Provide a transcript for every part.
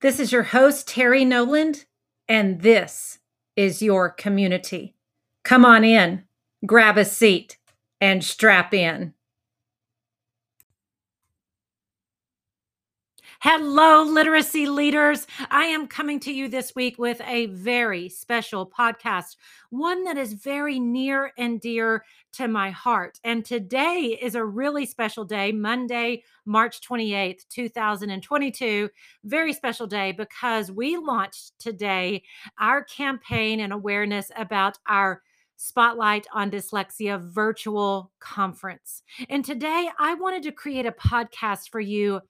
This is your host, Terrie Noland, and this is your community. Come on in, grab a seat, and strap in. Hello, literacy leaders. I am coming to you this week with a very special podcast, one that is very near and dear to my heart. And today is a really special day, Monday, March 28th, 2022. Very special day because we launched today our campaign and awareness about our Spotlight on Dyslexia virtual conference. And today I wanted to create a podcast for you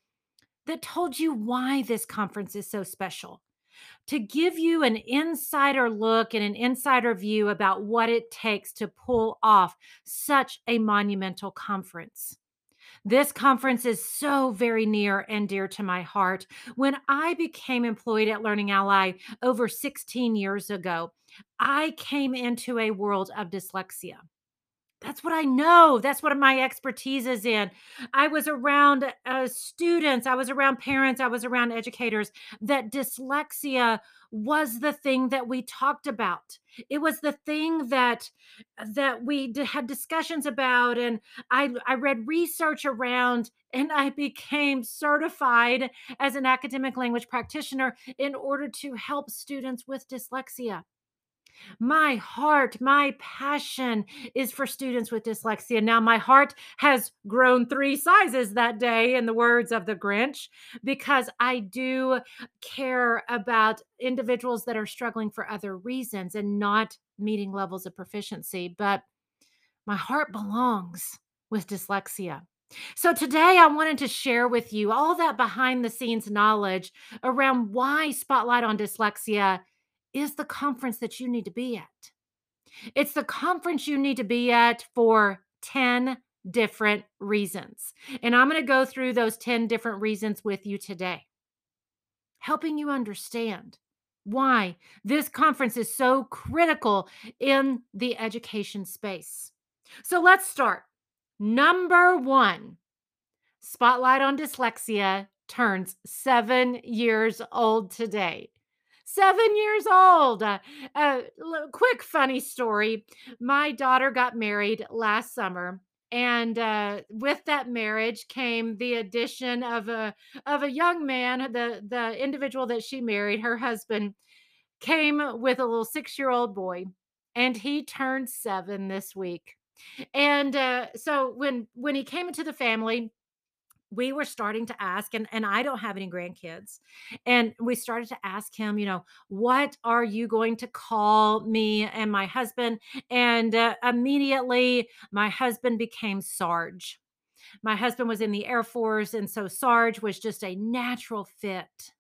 that told you why this conference is so special. To give you an insider look and an insider view about what it takes to pull off such a monumental conference. This conference is so very near and dear to my heart. When I became employed at Learning Ally over 16 years ago, I came into a world of dyslexia. That's what I know. That's what my expertise is in. I was around uh, students, I was around parents, I was around educators that dyslexia was the thing that we talked about. It was the thing that that we d- had discussions about and I I read research around and I became certified as an academic language practitioner in order to help students with dyslexia. My heart, my passion is for students with dyslexia. Now, my heart has grown three sizes that day, in the words of the Grinch, because I do care about individuals that are struggling for other reasons and not meeting levels of proficiency. But my heart belongs with dyslexia. So, today I wanted to share with you all that behind the scenes knowledge around why Spotlight on Dyslexia is the conference that you need to be at. It's the conference you need to be at for 10 different reasons. And I'm going to go through those 10 different reasons with you today, helping you understand why this conference is so critical in the education space. So let's start. Number one Spotlight on Dyslexia turns seven years old today seven years old. Uh, uh, quick funny story. My daughter got married last summer. And uh, with that marriage came the addition of a of a young man. The the individual that she married, her husband, came with a little six year old boy, and he turned seven this week. And uh, so when when he came into the family, we were starting to ask and and I don't have any grandkids and we started to ask him you know what are you going to call me and my husband? And uh, immediately my husband became Sarge. My husband was in the air force and so Sarge was just a natural fit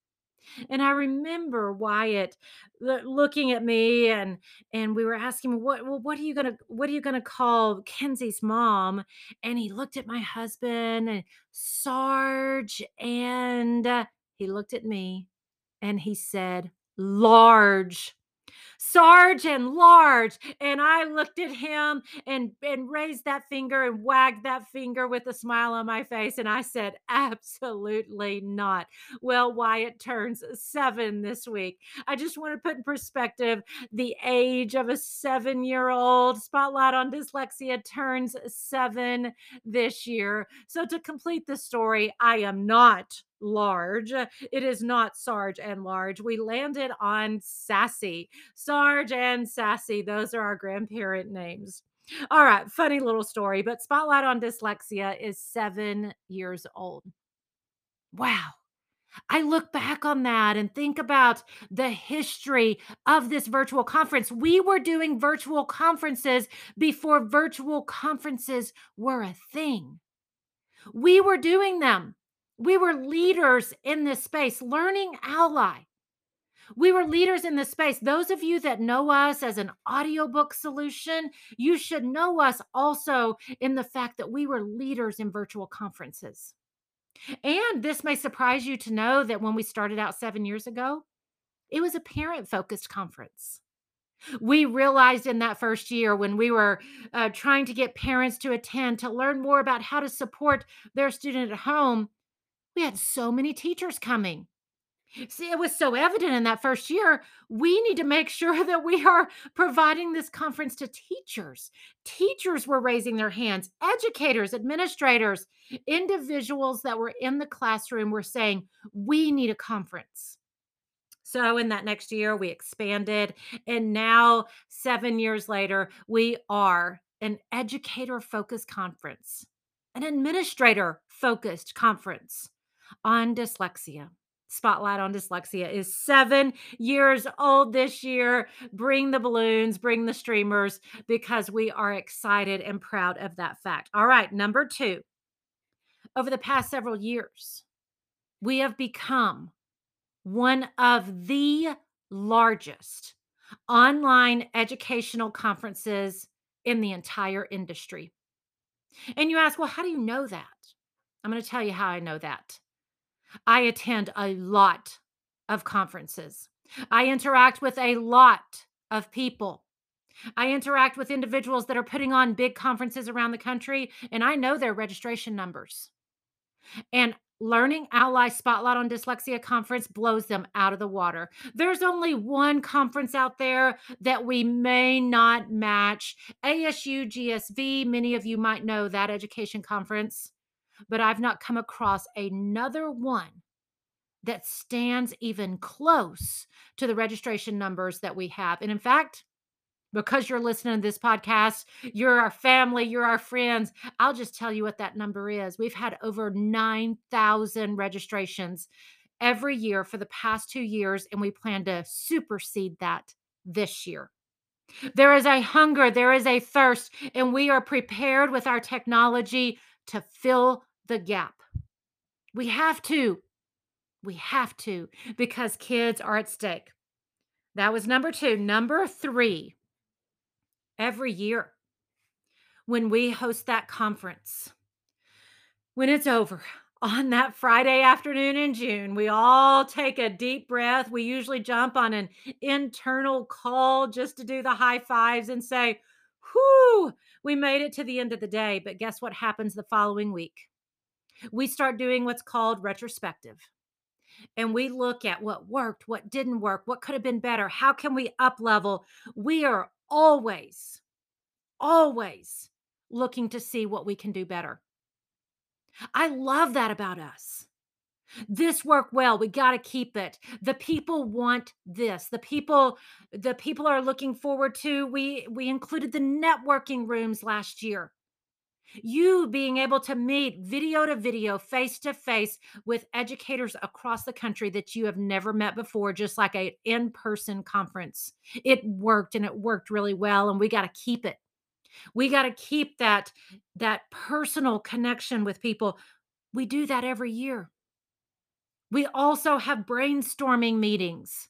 and I remember Wyatt looking at me and and we were asking what well, what are you gonna what are you gonna call Kenzie's mom? And he looked at my husband and Sarge and uh, he looked at me and he said large. Sarge and large. And I looked at him and, and raised that finger and wagged that finger with a smile on my face. And I said, absolutely not. Well, Wyatt turns seven this week. I just want to put in perspective the age of a seven year old. Spotlight on Dyslexia turns seven this year. So to complete the story, I am not large. It is not Sarge and large. We landed on Sassy. Sarge and Sassy, those are our grandparent names. All right, funny little story, but Spotlight on Dyslexia is seven years old. Wow. I look back on that and think about the history of this virtual conference. We were doing virtual conferences before virtual conferences were a thing. We were doing them we were leaders in this space, learning ally. We were leaders in this space. Those of you that know us as an audiobook solution, you should know us also in the fact that we were leaders in virtual conferences. And this may surprise you to know that when we started out seven years ago, it was a parent focused conference. We realized in that first year when we were uh, trying to get parents to attend to learn more about how to support their student at home we had so many teachers coming. See, it was so evident in that first year. We need to make sure that we are providing this conference to teachers. Teachers were raising their hands, educators, administrators, individuals that were in the classroom were saying, We need a conference. So, in that next year, we expanded. And now, seven years later, we are an educator focused conference, an administrator focused conference on dyslexia. Spotlight on Dyslexia is seven years old this year. Bring the balloons, bring the streamers, because we are excited and proud of that fact. All right, number two. Over the past several years, we have become one of the largest online educational conferences in the entire industry. And you ask, well, how do you know that? I'm going to tell you how I know that. I attend a lot of conferences. I interact with a lot of people. I interact with individuals that are putting on big conferences around the country, and I know their registration numbers. And Learning Ally Spotlight on Dyslexia conference blows them out of the water. There's only one conference out there that we may not match ASU GSV. Many of you might know that education conference but I've not come across another one that stands even close to the registration numbers that we have. And in fact, because you're listening to this podcast, you're our family, you're our friends. I'll just tell you what that number is. We've had over 9,000 registrations every year for the past two years, and we plan to supersede that this year. There is a hunger, there is a thirst, and we are prepared with our technology to fill the gap. We have to. We have to because kids are at stake. That was number two. Number three, every year when we host that conference, when it's over on that Friday afternoon in June, we all take a deep breath. We usually jump on an internal call just to do the high fives and say, Whew, we made it to the end of the day. But guess what happens the following week? We start doing what's called retrospective. And we look at what worked, what didn't work, what could have been better, how can we up level? We are always, always looking to see what we can do better. I love that about us. This worked well. We got to keep it. The people want this. The people the people are looking forward to we we included the networking rooms last year. You being able to meet video to video, face to face with educators across the country that you have never met before, just like a in-person conference. It worked and it worked really well and we got to keep it. We got to keep that that personal connection with people. We do that every year. We also have brainstorming meetings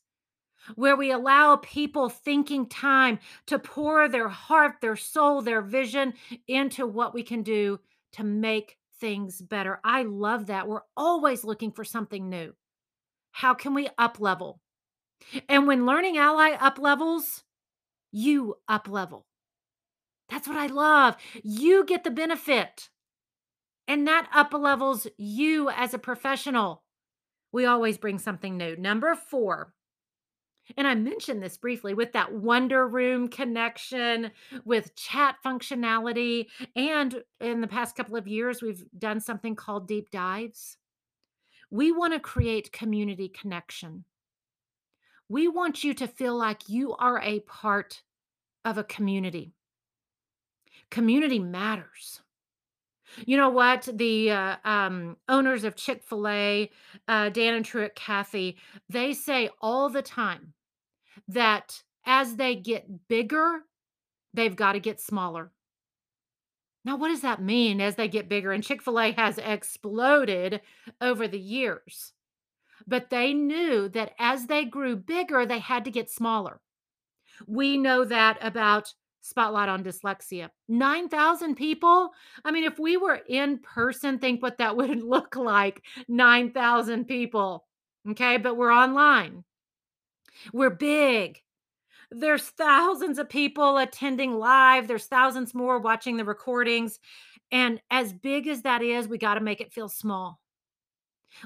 where we allow people thinking time to pour their heart, their soul, their vision into what we can do to make things better. I love that. We're always looking for something new. How can we up level? And when Learning Ally up levels, you up level. That's what I love. You get the benefit. And that up levels you as a professional. We always bring something new. Number four, and I mentioned this briefly with that Wonder Room connection, with chat functionality. And in the past couple of years, we've done something called deep dives. We want to create community connection. We want you to feel like you are a part of a community. Community matters. You know what? The uh, um, owners of Chick fil A, uh, Dan and Truett Cathy, they say all the time that as they get bigger, they've got to get smaller. Now, what does that mean as they get bigger? And Chick fil A has exploded over the years. But they knew that as they grew bigger, they had to get smaller. We know that about Spotlight on Dyslexia. 9,000 people. I mean, if we were in person, think what that would look like 9,000 people. Okay. But we're online. We're big. There's thousands of people attending live. There's thousands more watching the recordings. And as big as that is, we got to make it feel small.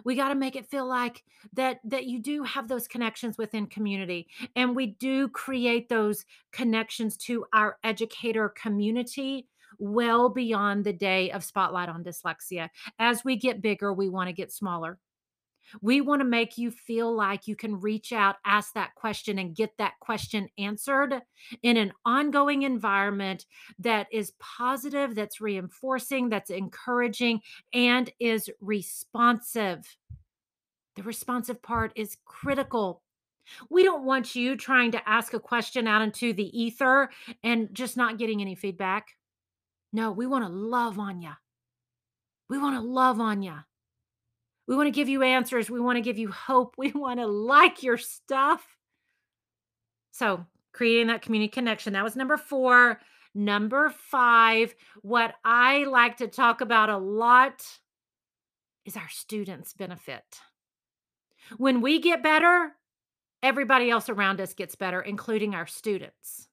We got to make it feel like that that you do have those connections within community and we do create those connections to our educator community well beyond the day of spotlight on dyslexia. As we get bigger, we want to get smaller. We want to make you feel like you can reach out, ask that question, and get that question answered in an ongoing environment that is positive, that's reinforcing, that's encouraging, and is responsive. The responsive part is critical. We don't want you trying to ask a question out into the ether and just not getting any feedback. No, we want to love on you. We want to love on you. We want to give you answers. We want to give you hope. We want to like your stuff. So, creating that community connection. That was number four. Number five, what I like to talk about a lot is our students' benefit. When we get better, everybody else around us gets better, including our students.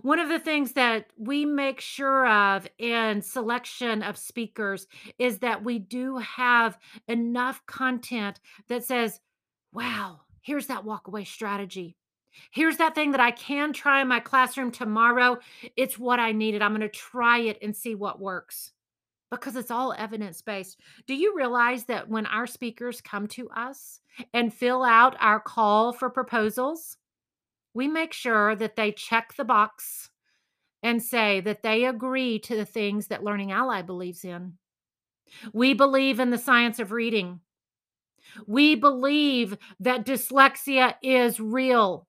One of the things that we make sure of in selection of speakers is that we do have enough content that says, wow, here's that walkaway strategy. Here's that thing that I can try in my classroom tomorrow. It's what I needed. I'm going to try it and see what works because it's all evidence based. Do you realize that when our speakers come to us and fill out our call for proposals, we make sure that they check the box and say that they agree to the things that Learning Ally believes in. We believe in the science of reading. We believe that dyslexia is real.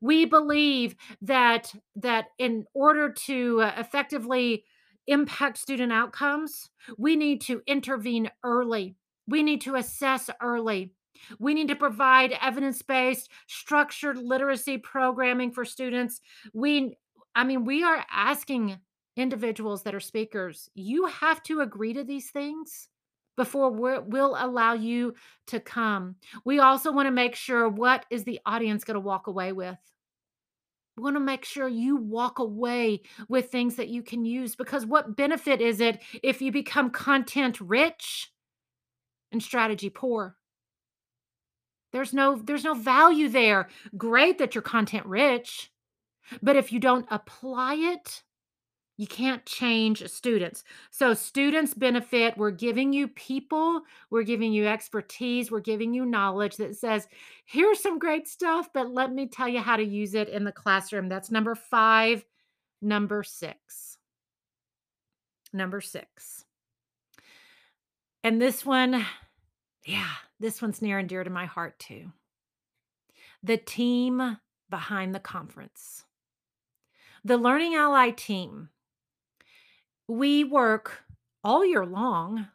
We believe that that in order to uh, effectively impact student outcomes, we need to intervene early. We need to assess early. We need to provide evidence based, structured literacy programming for students. We, I mean, we are asking individuals that are speakers, you have to agree to these things before we will allow you to come. We also want to make sure what is the audience going to walk away with? We want to make sure you walk away with things that you can use because what benefit is it if you become content rich and strategy poor? There's no there's no value there. Great that you're content rich, but if you don't apply it, you can't change students. So students benefit. We're giving you people, we're giving you expertise, we're giving you knowledge that says, here's some great stuff, but let me tell you how to use it in the classroom. That's number 5, number 6. Number 6. And this one yeah, this one's near and dear to my heart too. The team behind the conference. The Learning Ally team, we work all year long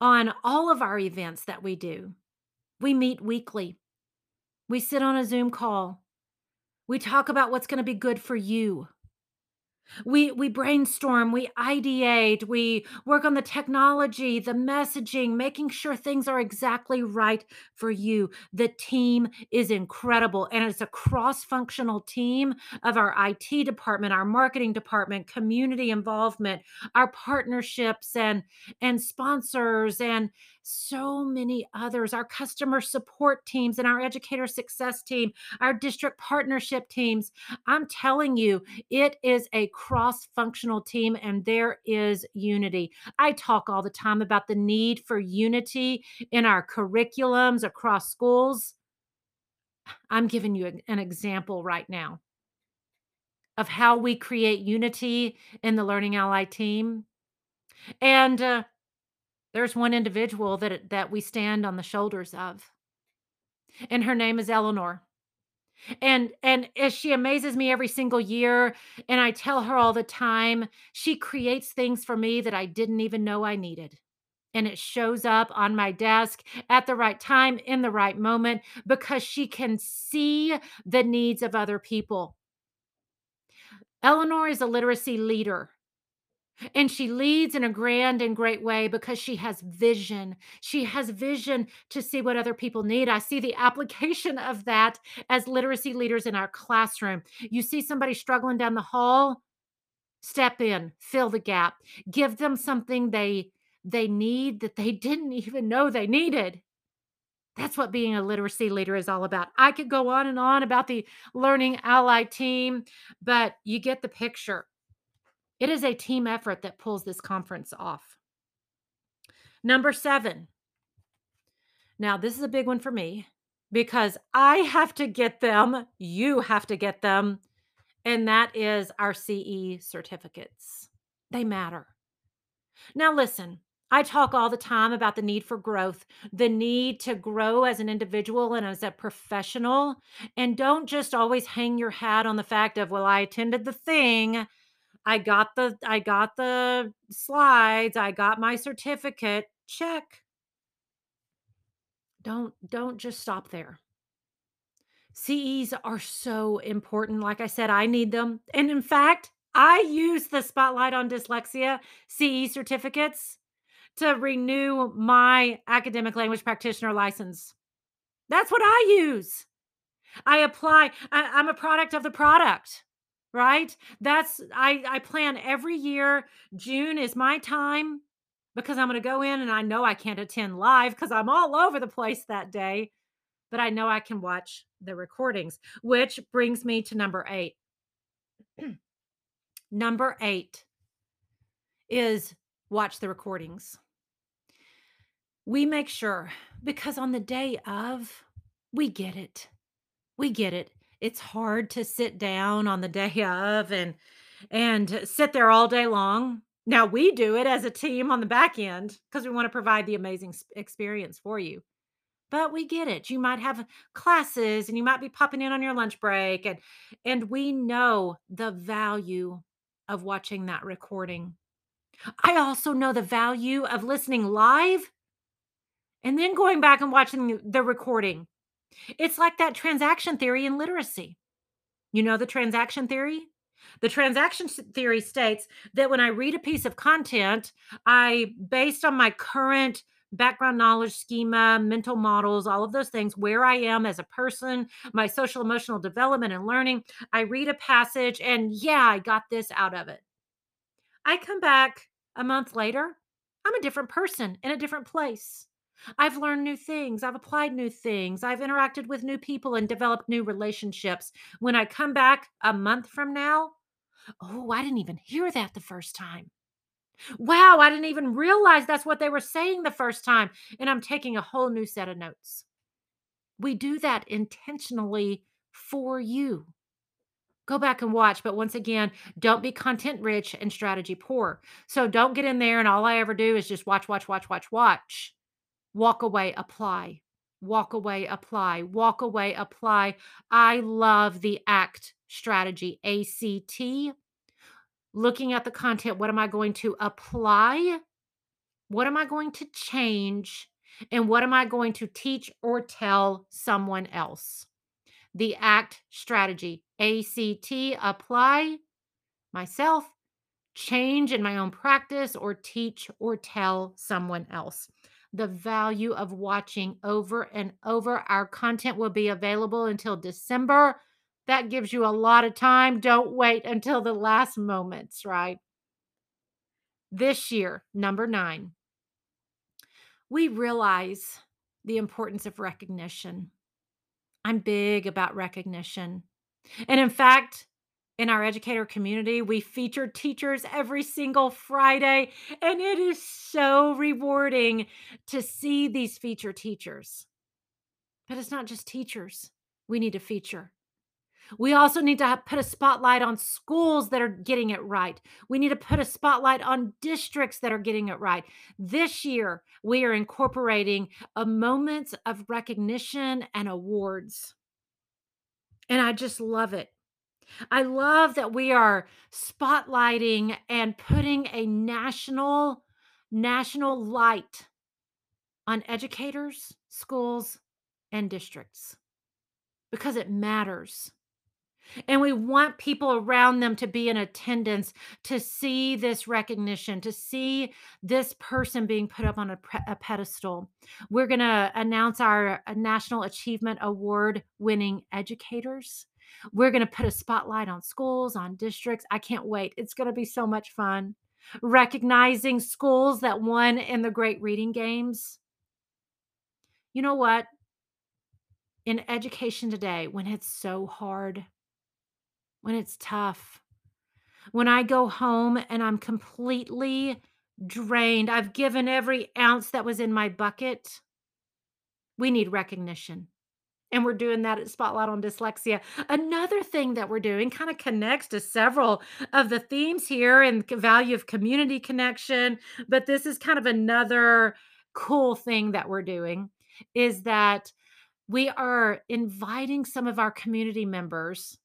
on all of our events that we do. We meet weekly. We sit on a Zoom call. We talk about what's going to be good for you. We we brainstorm, we ideate, we work on the technology, the messaging, making sure things are exactly right for you. The team is incredible and it's a cross-functional team of our IT department, our marketing department, community involvement, our partnerships and and sponsors and so many others, our customer support teams and our educator success team, our district partnership teams. I'm telling you, it is a cross functional team and there is unity. I talk all the time about the need for unity in our curriculums across schools. I'm giving you an example right now of how we create unity in the Learning Ally team. And uh, there's one individual that that we stand on the shoulders of. And her name is Eleanor. And and as she amazes me every single year and I tell her all the time, she creates things for me that I didn't even know I needed. And it shows up on my desk at the right time in the right moment because she can see the needs of other people. Eleanor is a literacy leader. And she leads in a grand and great way because she has vision. She has vision to see what other people need. I see the application of that as literacy leaders in our classroom. You see somebody struggling down the hall, step in, fill the gap, give them something they they need that they didn't even know they needed. That's what being a literacy leader is all about. I could go on and on about the Learning Ally team, but you get the picture. It is a team effort that pulls this conference off. Number seven. Now, this is a big one for me because I have to get them, you have to get them, and that is our CE certificates. They matter. Now, listen, I talk all the time about the need for growth, the need to grow as an individual and as a professional. And don't just always hang your hat on the fact of, well, I attended the thing. I got the I got the slides, I got my certificate. Check. Don't don't just stop there. CEs are so important. Like I said, I need them. And in fact, I use the Spotlight on Dyslexia CE certificates to renew my academic language practitioner license. That's what I use. I apply, I, am a product of the product, right? That's I I plan every year. June is my time because I'm going to go in and I know I can't attend live because I'm all over the place that day, but I know I can watch the recordings, which brings me to number 8. number 8 is watch the recordings we make sure because on the day of, we get it. We get it. It's hard to sit down on the day of and and sit there all day long. Now we do it as a team on the back end because we want to provide the amazing experience for you. But we get it. You might have classes and you might be popping in on your lunch break and and we know the value of watching that recording. I also know the value of listening live and then going back and watching the recording. It's like that transaction theory in literacy. You know the transaction theory? The transaction theory states that when I read a piece of content, I, based on my current background knowledge schema, mental models, all of those things, where I am as a person, my social emotional development and learning, I read a passage and yeah, I got this out of it. I come back a month later, I'm a different person in a different place. I've learned new things. I've applied new things. I've interacted with new people and developed new relationships. When I come back a month from now, oh, I didn't even hear that the first time. Wow, I didn't even realize that's what they were saying the first time. And I'm taking a whole new set of notes. We do that intentionally for you. Go back and watch. But once again, don't be content rich and strategy poor. So don't get in there and all I ever do is just watch, watch, watch, watch, watch walk away, apply, walk away, apply, walk away, apply. I love the ACT strategy, ACT. Looking at the content, what am I going to apply? What am I going to change? And what am I going to teach or tell someone else? The ACT strategy, ACT, apply myself, change in my own practice, or teach or tell someone else the value of watching over and over. Our content will be available until December. That gives you a lot of time. Don't wait until the last moments, right? This year, number nine, we realize the importance of recognition. I'm big about recognition. And in fact, in our educator community. We feature teachers every single Friday, and it is so rewarding to see these feature teachers. But it's not just teachers we need to feature. We also need to put a spotlight on schools that are getting it right. We need to put a spotlight on districts that are getting it right. This year, we are incorporating a moments of recognition and awards. And I just love it. I love that we are spotlighting and putting a national national light on educators, schools, and districts because it matters. And we want people around them to be in attendance to see this recognition, to see this person being put up on a, pre- a pedestal. We're going to announce our uh, National Achievement Award winning educators. We're going to put a spotlight on schools, on districts. I can't wait. It's going to be so much fun. recognizing schools that won in the great reading games. You know what? In education today, when it's so hard, when it's tough, when I go home and I'm completely drained, I've given every ounce that was in my bucket, we need recognition. And we're doing that at Spotlight on Dyslexia. Another thing that we're doing kind of connects to several of the themes here and value of community connection. But this is kind of another cool thing that we're doing is that we are inviting some of our community members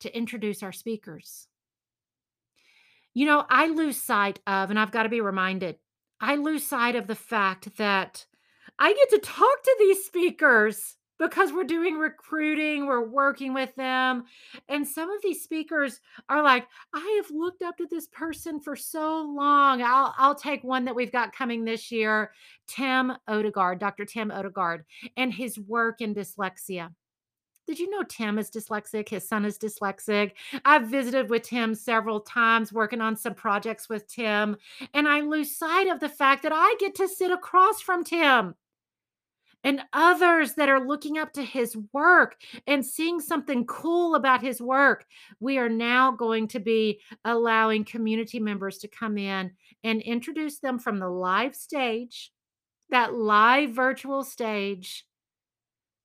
to introduce our speakers. You know, I lose sight of, and I've got to be reminded, I lose sight of the fact that I get to talk to these speakers because we're doing recruiting, we're working with them. And some of these speakers are like, I have looked up to this person for so long. I'll, I'll take one that we've got coming this year Tim Odegard, Dr. Tim Odegard, and his work in dyslexia. Did you know Tim is dyslexic? His son is dyslexic. I've visited with Tim several times, working on some projects with Tim, and I lose sight of the fact that I get to sit across from Tim and others that are looking up to his work and seeing something cool about his work. We are now going to be allowing community members to come in and introduce them from the live stage, that live virtual stage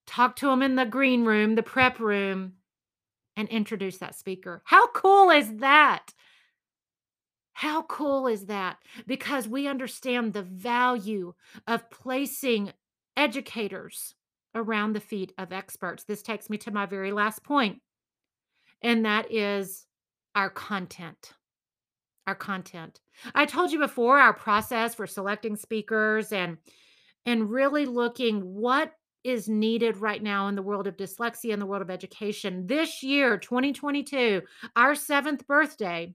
talk to them in the green room, the prep room, and introduce that speaker. How cool is that? How cool is that? Because we understand the value of placing educators around the feet of experts. This takes me to my very last point, and that is our content. Our content. I told you before our process for selecting speakers and and really looking what is needed right now in the world of dyslexia and the world of education. This year, 2022, our seventh birthday,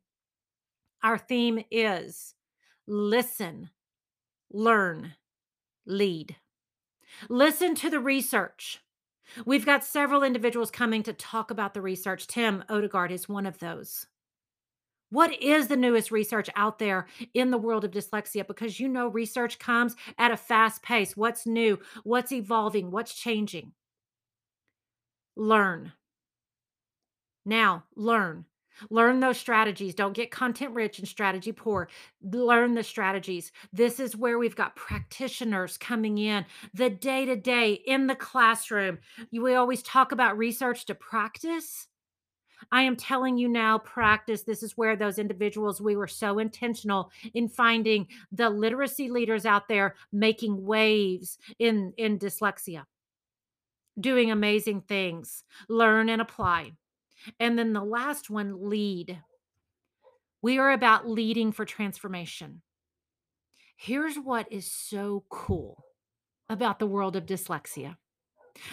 our theme is listen, learn, lead. Listen to the research. We've got several individuals coming to talk about the research. Tim Odegard is one of those. What is the newest research out there in the world of dyslexia? Because you know, research comes at a fast pace. What's new? What's evolving? What's changing? Learn. Now, learn. Learn those strategies. Don't get content rich and strategy poor. Learn the strategies. This is where we've got practitioners coming in the day to day in the classroom. We always talk about research to practice. I am telling you now, practice. This is where those individuals, we were so intentional in finding the literacy leaders out there making waves in, in dyslexia, doing amazing things, learn and apply. And then the last one, lead. We are about leading for transformation. Here's what is so cool about the world of dyslexia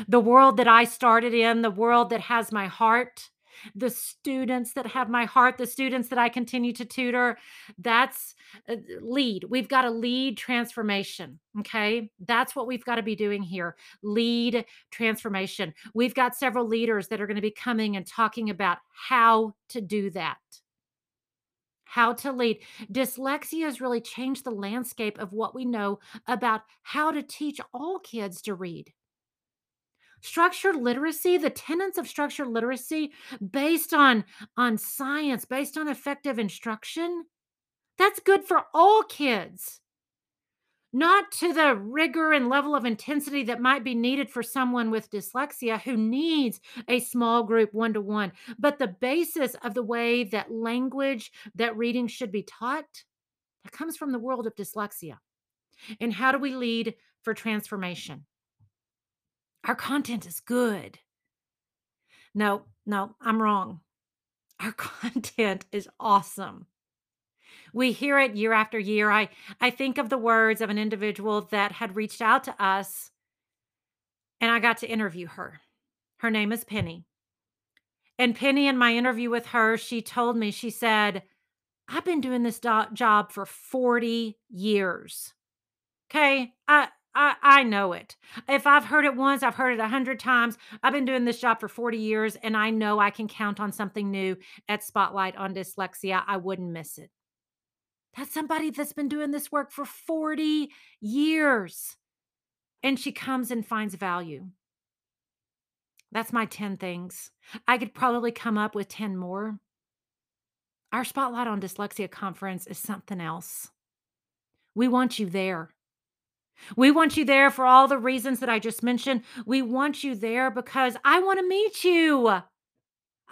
the world that I started in, the world that has my heart, the students that have my heart, the students that I continue to tutor. That's uh, lead. We've got to lead transformation. Okay. That's what we've got to be doing here. Lead transformation. We've got several leaders that are going to be coming and talking about how to do that how to lead. Dyslexia has really changed the landscape of what we know about how to teach all kids to read structured literacy the tenets of structured literacy based on on science based on effective instruction that's good for all kids. Not to the rigor and level of intensity that might be needed for someone with dyslexia who needs a small group one to one but the basis of the way that language that reading should be taught that comes from the world of dyslexia. And how do we lead for transformation our content is good. No, no, I'm wrong. Our content is awesome. We hear it year after year. I, I think of the words of an individual that had reached out to us, and I got to interview her. Her name is Penny. And Penny, in my interview with her, she told me, she said, I've been doing this do- job for 40 years. Okay. I, I, I know it. If I've heard it once, I've heard it a hundred times. I've been doing this job for 40 years and I know I can count on something new at Spotlight on Dyslexia. I wouldn't miss it. That's somebody that's been doing this work for 40 years. And she comes and finds value. That's my 10 things. I could probably come up with 10 more. Our Spotlight on Dyslexia conference is something else. We want you there. We want you there for all the reasons that I just mentioned. We want you there because I want to meet you.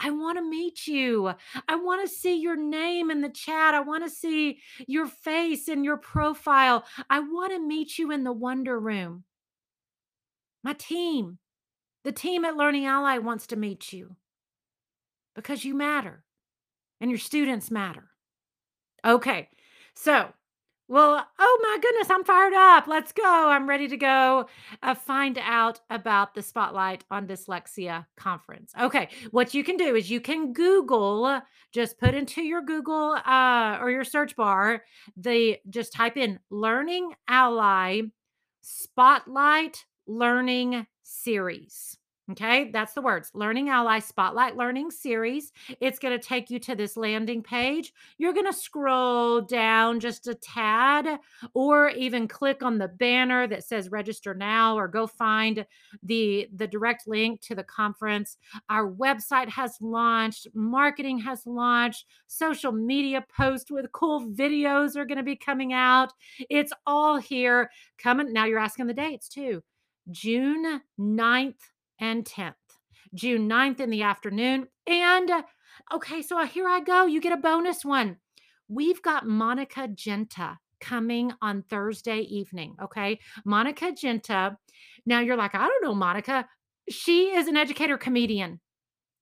I want to meet you. I want to see your name in the chat. I want to see your face and your profile. I want to meet you in the Wonder Room. My team, the team at Learning Ally wants to meet you because you matter and your students matter. Okay, so well, oh my goodness, I'm fired up. Let's go. I'm ready to go uh, find out about the Spotlight on Dyslexia conference. Okay, what you can do is you can Google, just put into your Google uh, or your search bar, the just type in Learning Ally Spotlight Learning Series. Okay, that's the words Learning Ally Spotlight Learning Series. It's going to take you to this landing page. You're going to scroll down just a tad or even click on the banner that says register now or go find the the direct link to the conference. Our website has launched, marketing has launched, social media posts with cool videos are going to be coming out. It's all here coming. Now you're asking the dates too. June 9th and 10th, June 9th in the afternoon. And uh, okay, so uh, here I go. You get a bonus one. We've got Monica Genta coming on Thursday evening. Okay. Monica Genta. Now you're like, I don't know, Monica. She is an educator comedian.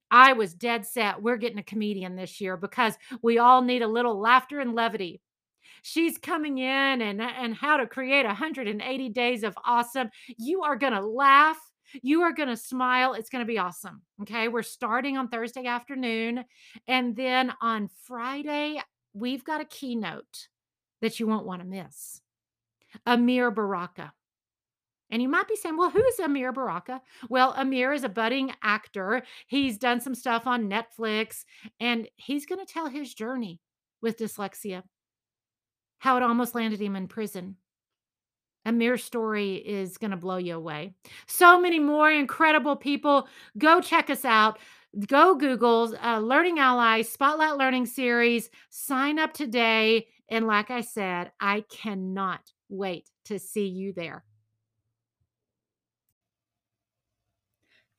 I was dead set. We're getting a comedian this year because we all need a little laughter and levity. She's coming in and, and how to create 180 days of awesome. You are going to laugh you are going to smile. It's going to be awesome. Okay. We're starting on Thursday afternoon. And then on Friday, we've got a keynote that you won't want to miss Ameer Baraka. And you might be saying, well, who's Ameer Baraka? Well, Ameer is a budding actor. He's done some stuff on Netflix, and he's going to tell his journey with dyslexia, how it almost landed him in prison, Ameer's story is going to blow you away. So many more incredible people. Go check us out. Go Google uh, Learning Ally Spotlight Learning Series. Sign up today. And like I said, I cannot wait to see you there.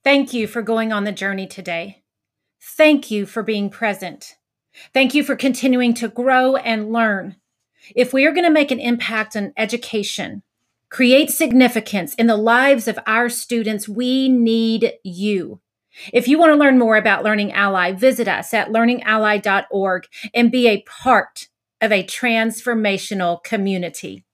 Thank you for going on the journey today. Thank you for being present. Thank you for continuing to grow and learn. If we are going to make an impact on education, create significance in the lives of our students, we need you. If you want to learn more about Learning Ally, visit us at learningally.org and be a part of a transformational community.